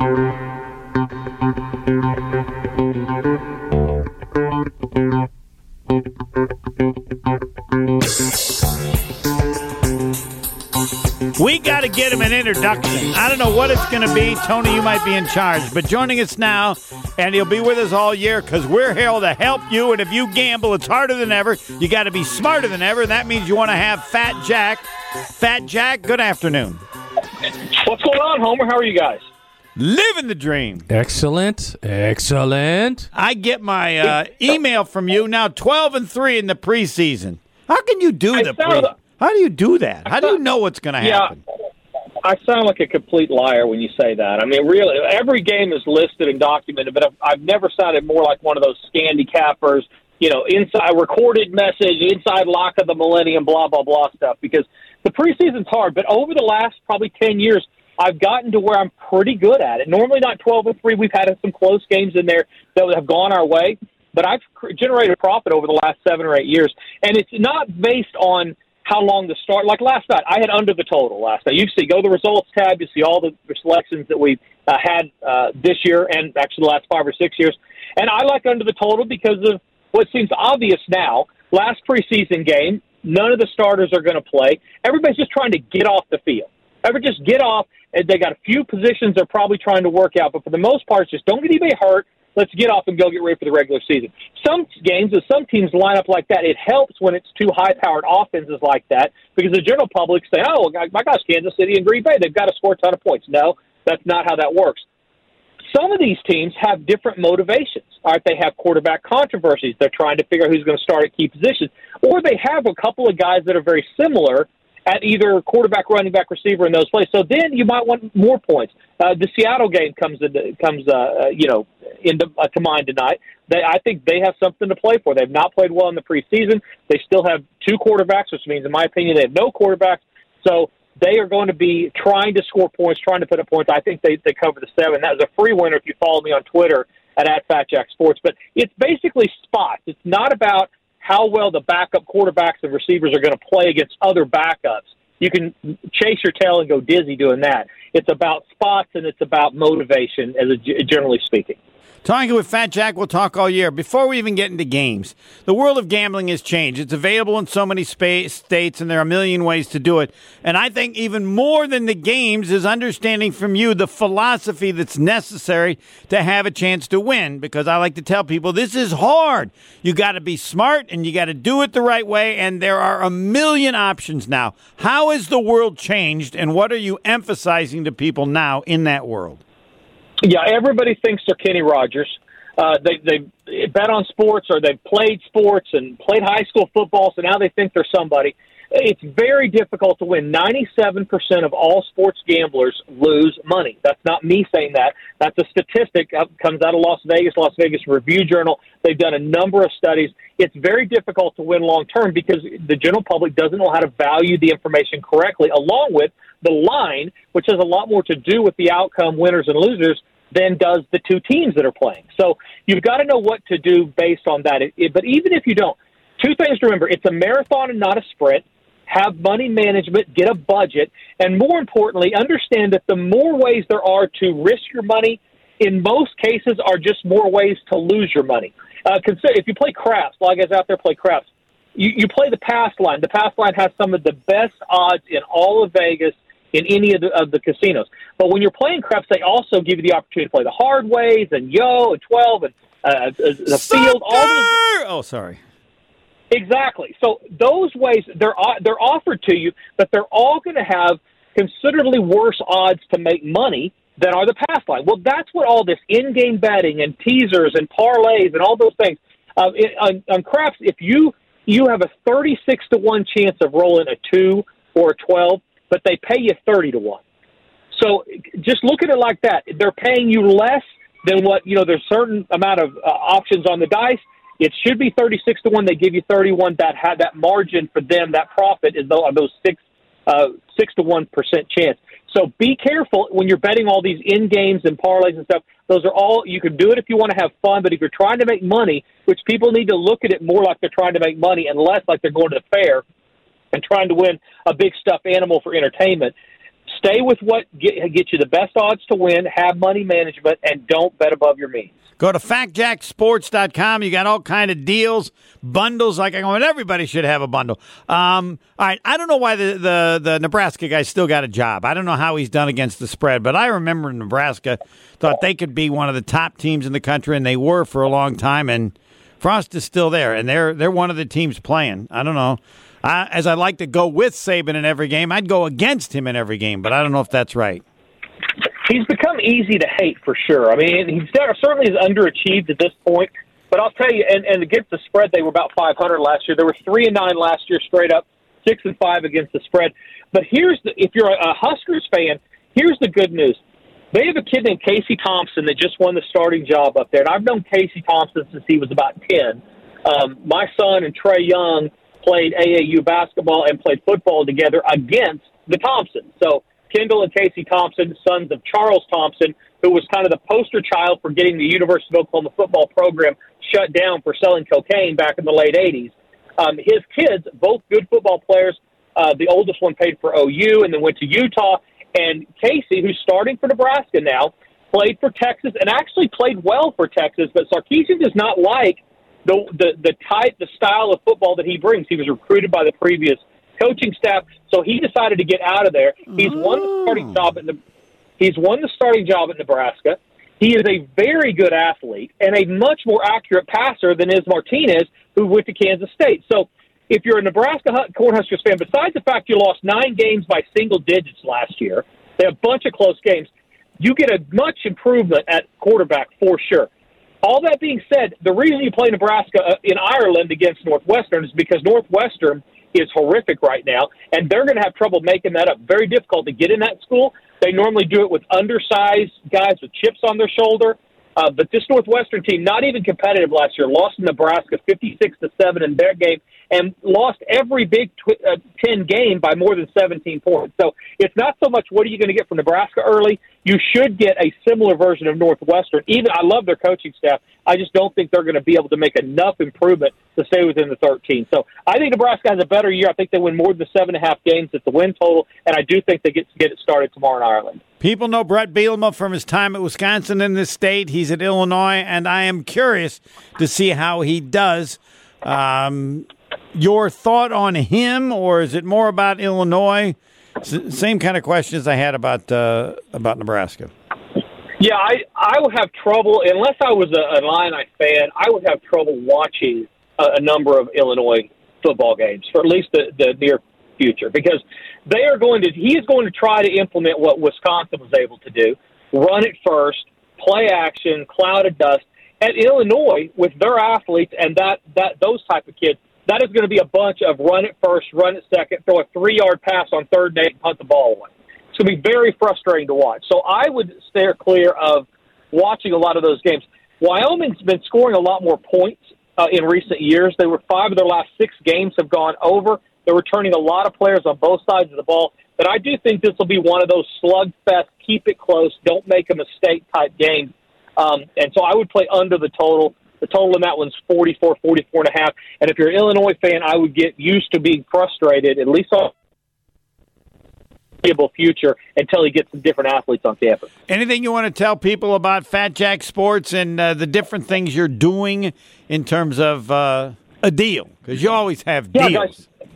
We got to get him an introduction. I don't know what it's going to be. Tony, you might be in charge. But joining us now, and he'll be with us all year because we're here to help you. And if you gamble, it's harder than ever. You got to be smarter than ever. And that means you want to have Fat Jack. Fat Jack, good afternoon. What's going on, Homer? How are you guys? Living the dream. Excellent. Excellent. I get my uh, email from you now 12 and 3 in the preseason. How can you do I the sound- pre? How do you do that? How do you know what's going to Yeah. happen? I sound like a complete liar when you say that. I mean, really, every game is listed and documented, but I've, I've never sounded more like one of those scandy cappers, you know, inside recorded message, inside lock of the millennium, blah, blah, blah stuff, because the preseason's hard. But over the last probably 10 years, I've gotten to where I'm pretty good at it. Normally not 12 and 3. We've had some close games in there that have gone our way, but I've generated profit over the last seven or eight years. And it's not based on how long the start. Like last night, I had under the total last night. You see, go to the results tab. You see all the selections that we've uh, had uh, this year and actually the last five or six years. And I like under the total because of what seems obvious now. Last preseason game, none of the starters are going to play. Everybody's just trying to get off the field. Ever just get off. They got a few positions they're probably trying to work out, but for the most part, just don't get anybody hurt. Let's get off and go get ready for the regular season. Some games, if some teams line up like that, it helps when it's two high-powered offenses like that because the general public say, "Oh, my gosh, Kansas City and Green Bay, they've got to score a ton of points." No, that's not how that works. Some of these teams have different motivations. All right, they have quarterback controversies. They're trying to figure out who's going to start at key positions, or they have a couple of guys that are very similar at either quarterback, running back, receiver in those places. So then you might want more points. Uh, the Seattle game comes into, comes uh, uh, you know into uh, to mind tonight. They, I think they have something to play for. They've not played well in the preseason. They still have two quarterbacks, which means, in my opinion, they have no quarterbacks. So they are going to be trying to score points, trying to put up points. I think they they cover the seven. That was a free winner if you follow me on Twitter at, at FatJack Sports. But it's basically spots. It's not about how well the backup quarterbacks and receivers are going to play against other backups. You can chase your tail and go dizzy doing that. It's about spots and it's about motivation, as a, generally speaking. Talking with Fat Jack, we'll talk all year. Before we even get into games, the world of gambling has changed. It's available in so many states, and there are a million ways to do it. And I think even more than the games is understanding from you the philosophy that's necessary to have a chance to win. Because I like to tell people this is hard. You got to be smart and you got to do it the right way. And there are a million options now. How has the world changed, and what are you emphasizing to people now in that world? Yeah, everybody thinks they're Kenny Rogers. Uh, they they bet on sports or they've played sports and played high school football, so now they think they're somebody. It's very difficult to win. Ninety-seven percent of all sports gamblers lose money. That's not me saying that. That's a statistic that comes out of Las Vegas, Las Vegas Review Journal. They've done a number of studies. It's very difficult to win long term because the general public doesn't know how to value the information correctly, along with the line, which has a lot more to do with the outcome, winners and losers, than does the two teams that are playing. So you've got to know what to do based on that. It, it, but even if you don't, two things to remember: it's a marathon and not a sprint. Have money management, get a budget, and more importantly, understand that the more ways there are to risk your money, in most cases, are just more ways to lose your money. Uh, consider if you play craps, a lot of guys out there play craps. You, you play the pass line. The pass line has some of the best odds in all of Vegas in any of the, of the casinos. But when you're playing craps, they also give you the opportunity to play the hard ways and yo and twelve and uh, the field. All those, oh, sorry. Exactly. So those ways they're they're offered to you, but they're all going to have considerably worse odds to make money than are the pass line. Well, that's what all this in-game betting and teasers and parlays and all those things. Uh, it, on, on craps, if you you have a thirty-six to one chance of rolling a two or a twelve, but they pay you thirty to one. So just look at it like that. They're paying you less than what you know. There's certain amount of uh, options on the dice. It should be 36 to 1. They give you 31. That had that margin for them, that profit is those, those six, uh, six to 1% chance. So be careful when you're betting all these in games and parlays and stuff. Those are all, you can do it if you want to have fun, but if you're trying to make money, which people need to look at it more like they're trying to make money and less like they're going to the fair and trying to win a big stuffed animal for entertainment, Stay with what get, get you the best odds to win. Have money management, and don't bet above your means. Go to fatjacksports.com. You got all kind of deals, bundles. Like I mean, everybody should have a bundle. Um, all right, I don't know why the, the the Nebraska guy still got a job. I don't know how he's done against the spread, but I remember Nebraska thought they could be one of the top teams in the country, and they were for a long time. And Frost is still there, and they're they're one of the teams playing. I don't know. I, as I like to go with Saban in every game, I'd go against him in every game, but I don't know if that's right he's become easy to hate for sure. I mean, he's certainly is underachieved at this point. But I'll tell you, and, and against the spread, they were about 500 last year. They were three and nine last year, straight up, six and five against the spread. But here's the if you're a Huskers fan, here's the good news. They have a kid named Casey Thompson that just won the starting job up there, and I've known Casey Thompson since he was about 10. Um, my son and Trae Young played AAU basketball and played football together against the Thompsons. So Kendall and Casey Thompson, sons of Charles Thompson, who was kind of the poster child for getting the University of Oklahoma football program shut down for selling cocaine back in the late 80s. Um, his kids, both good football players. Uh, the oldest one played for OU and then went to Utah. And Casey, who's starting for Nebraska now, played for Texas and actually played well for Texas. But Sarkisian does not like the, the, the type, the style of football that he brings. He was recruited by the previous coaching staff. So he decided to get out of there. He's won the oh. starting job at the, he's won the starting job at Nebraska. He is a very good athlete and a much more accurate passer than is Martinez, who went to Kansas State. So if you're a Nebraska Cornhuskers fan, besides the fact you lost nine games by single digits last year, they have a bunch of close games. You get a much improvement at quarterback for sure. All that being said, the reason you play Nebraska uh, in Ireland against Northwestern is because Northwestern is horrific right now, and they're going to have trouble making that up. Very difficult to get in that school. They normally do it with undersized guys with chips on their shoulder. Uh, but this Northwestern team, not even competitive last year, lost in Nebraska 56 to 7 in their game and lost every Big tw- uh, 10 game by more than 17 points. So it's not so much what are you going to get from Nebraska early. You should get a similar version of Northwestern. Even I love their coaching staff. I just don't think they're going to be able to make enough improvement to stay within the 13. So I think Nebraska has a better year. I think they win more than seven and a half games at the win total, and I do think they get to get it started tomorrow in Ireland. People know Brett Bielema from his time at Wisconsin in this state. He's at Illinois, and I am curious to see how he does. Um, your thought on him, or is it more about Illinois? S- same kind of questions I had about uh, about Nebraska. Yeah, I I would have trouble unless I was a, an Illini fan. I would have trouble watching a, a number of Illinois football games for at least the, the near future because they are going to. He is going to try to implement what Wisconsin was able to do: run it first, play action, cloud of dust. At Illinois, with their athletes and that that those type of kids, that is going to be a bunch of run it first, run it second, throw a three yard pass on third and punt the ball away It's going to be very frustrating to watch. So I would steer clear of watching a lot of those games. Wyoming's been scoring a lot more points uh, in recent years. They were five of their last six games have gone over. They're returning a lot of players on both sides of the ball. But I do think this will be one of those slugfest, keep it close, don't make a mistake type games. Um, and so I would play under the total. The total in that one's 44, 44 and a half. And if you're an Illinois fan, I would get used to being frustrated, at least on future until he gets some different athletes on campus. Anything you want to tell people about Fat Jack Sports and uh, the different things you're doing in terms of uh, a deal? Because you always have yeah, deals. Guys,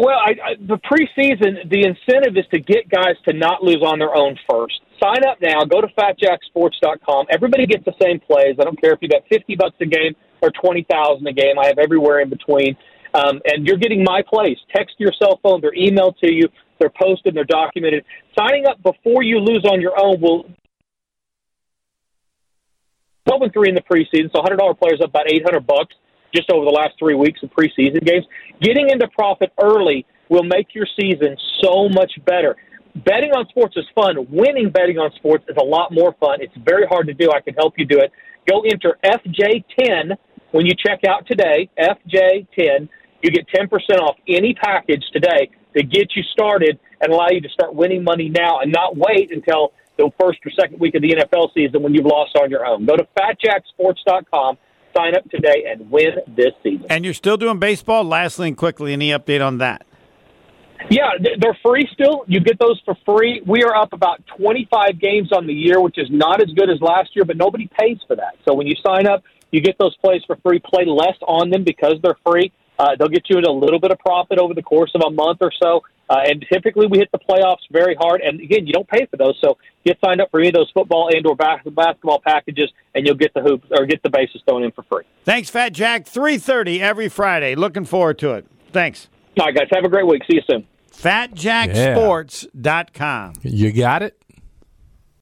well, I, I, the preseason, the incentive is to get guys to not lose on their own first. Sign up now. Go to fatjacksports.com. Everybody gets the same plays. I don't care if you bet 50 bucks a game or 20000 a game. I have everywhere in between. Um, and you're getting my plays. Text your cell phone. They're emailed to you. They're posted. They're documented. Signing up before you lose on your own will. 12 and 3 in the preseason, so $100 players up about 800 bucks just over the last three weeks of preseason games. Getting into profit early will make your season so much better. Betting on sports is fun. Winning betting on sports is a lot more fun. It's very hard to do. I can help you do it. Go enter FJ10 when you check out today, FJ10. You get 10% off any package today to get you started and allow you to start winning money now and not wait until the first or second week of the NFL season when you've lost on your own. Go to fatjacksports.com, sign up today, and win this season. And you're still doing baseball? Lastly and quickly, any update on that? Yeah, they're free still. You get those for free. We are up about 25 games on the year, which is not as good as last year, but nobody pays for that. So when you sign up, you get those plays for free. Play less on them because they're free. Uh, they'll get you in a little bit of profit over the course of a month or so. Uh, and typically we hit the playoffs very hard. And again, you don't pay for those. So get signed up for any of those football and or basketball packages and you'll get the hoops or get the bases thrown in for free. Thanks, Fat Jack. 3.30 every Friday. Looking forward to it. Thanks. All right, guys. Have a great week. See you soon. FatJackSports.com. You got it?